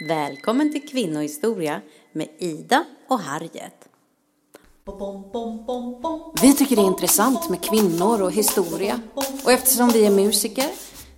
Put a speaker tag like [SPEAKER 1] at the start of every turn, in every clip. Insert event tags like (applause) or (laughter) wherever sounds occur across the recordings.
[SPEAKER 1] Välkommen till Kvinnohistoria med Ida och Harriet.
[SPEAKER 2] Vi tycker det är intressant med kvinnor och historia. Och eftersom vi är musiker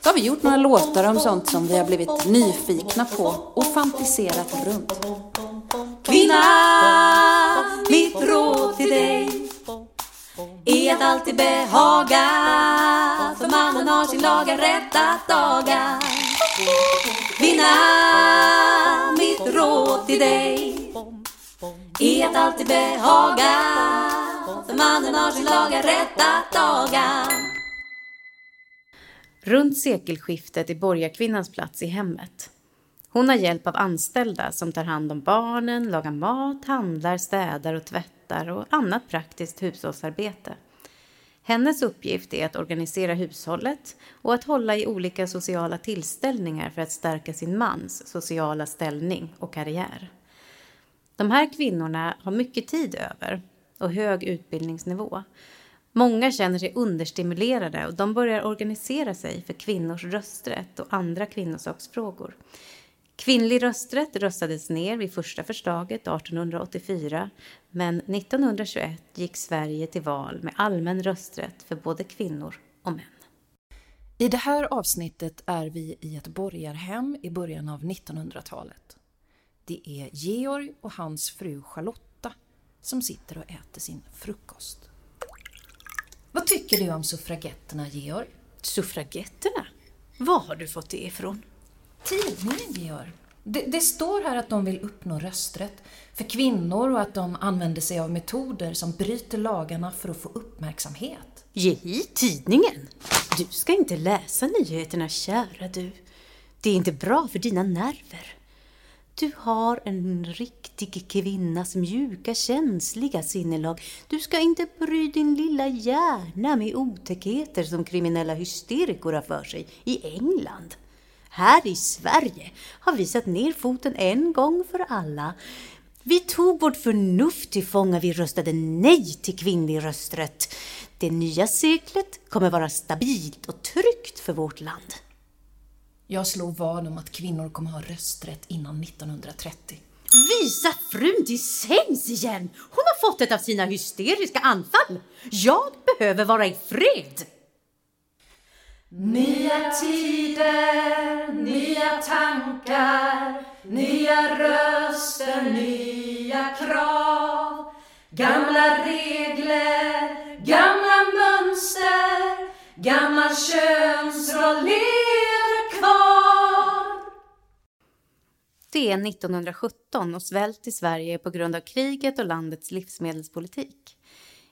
[SPEAKER 2] så har vi gjort några låtar om sånt som vi har blivit nyfikna på och fantiserat runt.
[SPEAKER 1] Kvinna, mitt råd till dig är att alltid behaga för mannen har sin laga rätt att daga. Kvinna, är behaga för mannen har sin laga rätt att daga. Runt sekelskiftet är borgarkvinnans plats i hemmet. Hon har hjälp av anställda som tar hand om barnen, lagar mat, handlar, städar och tvättar och annat praktiskt hushållsarbete. Hennes uppgift är att organisera hushållet och att hålla i olika sociala tillställningar för att stärka sin mans sociala ställning och karriär. De här kvinnorna har mycket tid över och hög utbildningsnivå. Många känner sig understimulerade och de börjar organisera sig för kvinnors rösträtt och andra kvinnosaksfrågor. Kvinnlig rösträtt röstades ner vid första förslaget 1884 men 1921 gick Sverige till val med allmän rösträtt för både kvinnor och män.
[SPEAKER 2] I det här avsnittet är vi i ett borgarhem i början av 1900-talet. Det är Georg och hans fru Charlotta som sitter och äter sin frukost. Vad tycker du om suffragetterna, Georg?
[SPEAKER 1] Suffragetterna? Var har du fått det ifrån?
[SPEAKER 2] Tidningen, Georg. Det, det, står här att de vill uppnå rösträtt för kvinnor och att de använder sig av metoder som bryter lagarna för att få uppmärksamhet.
[SPEAKER 1] Ge hit tidningen! Du ska inte läsa nyheterna, kära du. Det är inte bra för dina nerver. Du har en riktig kvinnas mjuka, känsliga sinnelag. Du ska inte bry din lilla hjärna med otäckheter som kriminella hysterikor har för sig i England. Här i Sverige har vi satt ner foten en gång för alla. Vi tog vårt förnuft till fånga, vi röstade nej till kvinnlig rösträtt. Det nya seklet kommer vara stabilt och tryggt för vårt land.
[SPEAKER 2] Jag slog vad om att kvinnor kommer ha rösträtt innan 1930.
[SPEAKER 1] Visa frun till sängs igen! Hon har fått ett av sina hysteriska anfall. Jag behöver vara i fred.
[SPEAKER 3] Nya tider, nya tankar, nya röster, nya krav. Gamla regler, gamla mönster, gammal könsroll
[SPEAKER 1] Det är 1917 och svält i Sverige på grund av kriget och landets livsmedelspolitik.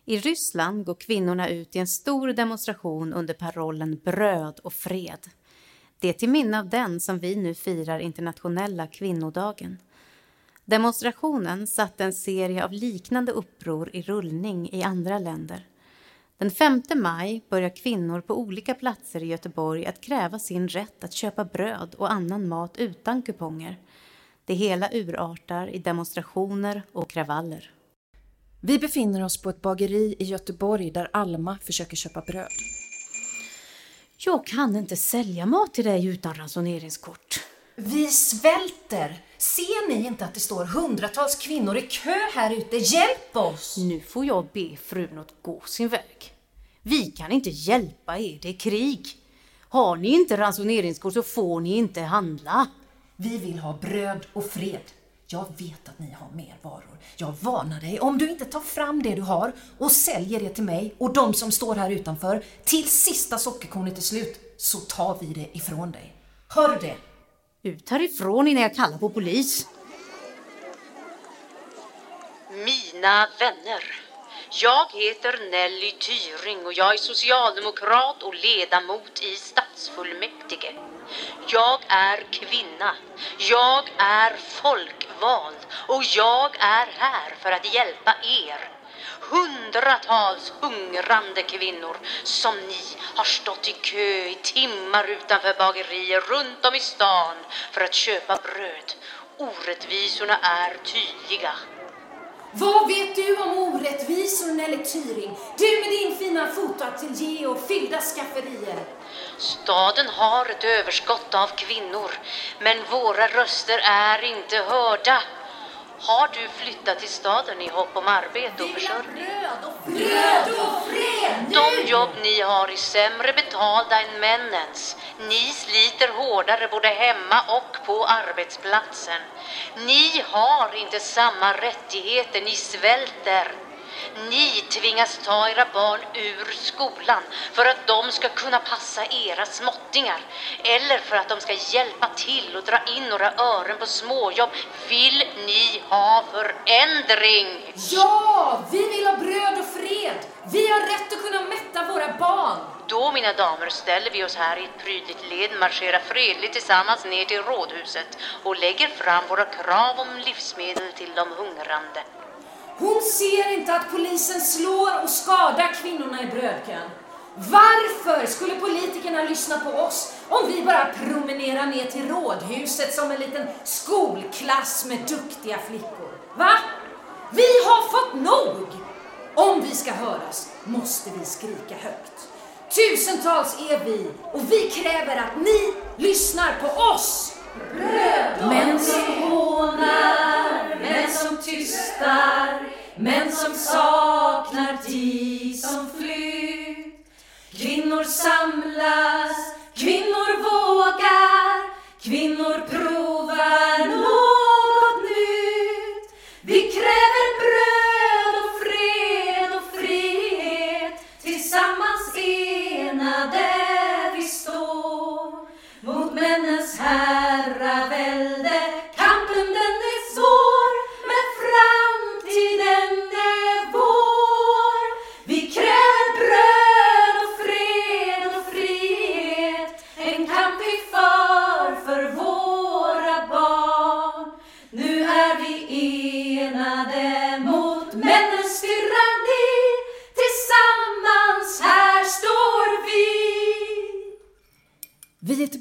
[SPEAKER 1] I Ryssland går kvinnorna ut i en stor demonstration under parollen bröd och fred. Det är till minne av den som vi nu firar internationella kvinnodagen. Demonstrationen satte en serie av liknande uppror i rullning i andra länder. Den 5 maj börjar kvinnor på olika platser i Göteborg att kräva sin rätt att köpa bröd och annan mat utan kuponger. Det hela urartar i demonstrationer och kravaller.
[SPEAKER 2] Vi befinner oss på ett bageri i Göteborg där Alma försöker köpa bröd.
[SPEAKER 1] Jag kan inte sälja mat till dig utan ransoneringskort.
[SPEAKER 2] Vi svälter! Ser ni inte att det står hundratals kvinnor i kö här ute? Hjälp oss!
[SPEAKER 1] Nu får jag be frun att gå sin väg. Vi kan inte hjälpa er, det är krig. Har ni inte ransoneringskort så får ni inte handla.
[SPEAKER 2] Vi vill ha bröd och fred. Jag vet att ni har mer varor. Jag varnar dig, om du inte tar fram det du har och säljer det till mig och de som står här utanför till sista sockerkornet är slut, så tar vi det ifrån dig. Hör du det?
[SPEAKER 1] Ut härifrån innan jag kallar på polis.
[SPEAKER 4] Mina vänner. Jag heter Nelly Tyring och jag är socialdemokrat och ledamot i stadsfullmäktige. Jag är kvinna. Jag är folkvald och jag är här för att hjälpa er. Hundratals hungrande kvinnor som ni har stått i kö i timmar utanför bagerier runt om i stan för att köpa bröd. Orättvisorna är tydliga.
[SPEAKER 2] Vad vet du om orättvisor, Nelly Tyring? Du med din fina fotoateljé och fyllda skafferier.
[SPEAKER 5] Staden har ett överskott av kvinnor, men våra röster är inte hörda. Har du flyttat till staden i hopp om arbete och försörjning?
[SPEAKER 1] Bröd och fred!
[SPEAKER 5] De jobb ni har är sämre betalda än männens. Ni sliter hårdare både hemma och på arbetsplatsen. Ni har inte samma rättigheter, ni svälter. Ni tvingas ta era barn ur skolan för att de ska kunna passa era småttingar eller för att de ska hjälpa till och dra in några ören på småjobb. Vill ni ha förändring?
[SPEAKER 2] Ja, vi vill ha bröd och fred. Vi har rätt att kunna mätta våra barn.
[SPEAKER 5] Då, mina damer, ställer vi oss här i ett prydligt led, marscherar fredligt tillsammans ner till rådhuset och lägger fram våra krav om livsmedel till de hungrande.
[SPEAKER 2] Hon ser inte att polisen slår och skadar kvinnorna i brödkön. Varför skulle politikerna lyssna på oss om vi bara promenerar ner till rådhuset som en liten skolklass med duktiga flickor? Va? Vi har fått nog! Om vi ska höras måste vi skrika högt. Tusentals är vi och vi kräver att ni lyssnar på oss!
[SPEAKER 1] Män som hånar, män som tystar, män som saknar tid som flytt. Kvinnor samlas, kvinnor vågar, kvinnor provar något nytt. Vi kräver bröd och fred och frihet, tillsammans enade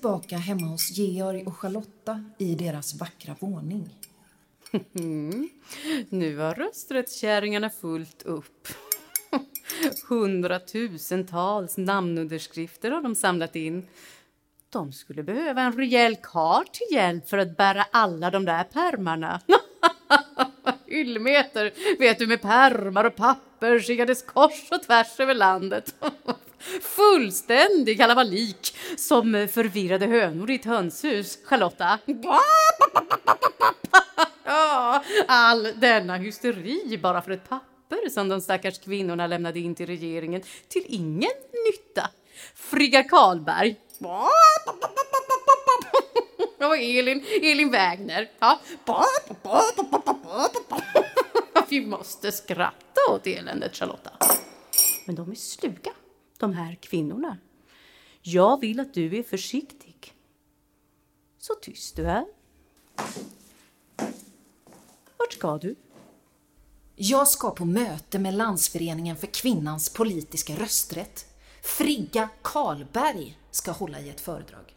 [SPEAKER 2] tillbaka hemma hos Georg och Charlotta i deras vackra våning. Mm.
[SPEAKER 6] Nu har rösträttskärringarna fullt upp. (laughs) Hundratusentals namnunderskrifter har de samlat in. De skulle behöva en rejäl kar till hjälp för att bära alla de där pärmarna. (laughs) Hyllmeter, vet du, med pärmar och papper skickades kors och tvärs över landet. (laughs) Fullständig kalabalik som förvirrade hönor i ett hönshus, Charlotta. (laughs) Ja, all denna hysteri bara för ett papper som de stackars kvinnorna lämnade in till regeringen till ingen nytta. Frigga Karlberg. (laughs) Och Elin, Elin Wägner. Ja. (laughs) Vi måste skratta åt eländet, Charlotta. Men de är sluga, de här kvinnorna. Jag vill att du är försiktig. Så tyst du är. Vart ska du?
[SPEAKER 2] Jag ska på möte med Landsföreningen för kvinnans politiska rösträtt. Frigga Karlberg ska hålla i ett föredrag.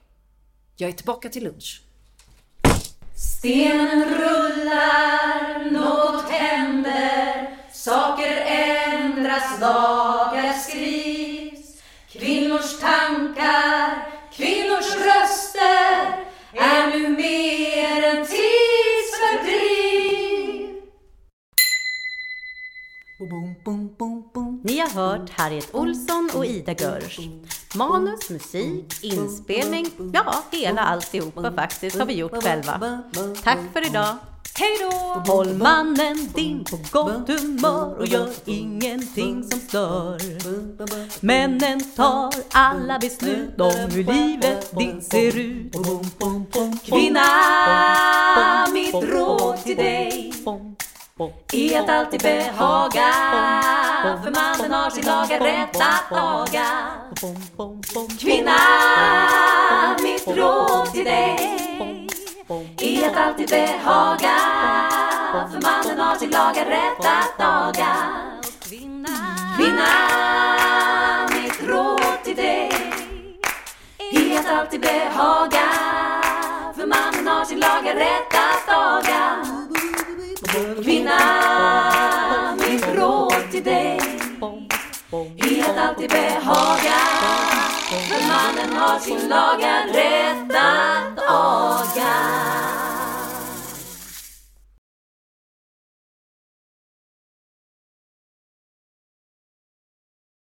[SPEAKER 2] Jag är tillbaka till lunch.
[SPEAKER 1] Stenen rullar, något händer, saker ändras, lagar skrivs.
[SPEAKER 6] Ni har hört Harriet Olsson och Ida Görsch. Manus, musik, inspelning, ja, hela alltihopa faktiskt har vi gjort själva. Tack för idag!
[SPEAKER 1] Hej då!
[SPEAKER 6] Håll mannen din på gott humör och gör ingenting som stör. Männen tar alla beslut om hur livet ditt ser ut.
[SPEAKER 1] Kvinna, mitt råd till dig i att alltid behaga För mannen har sin laga rätt att laga. Kvinna, mitt råd till dig. I att alltid behaga För mannen har sin laga rätt att laga. Kvinna, mitt råd till dig. I att alltid behaga För mannen har sin laga rätt att laga. Kvinna, mitt råd till dig. Är att alltid behaga. För mannen har sin laga rätt att aga.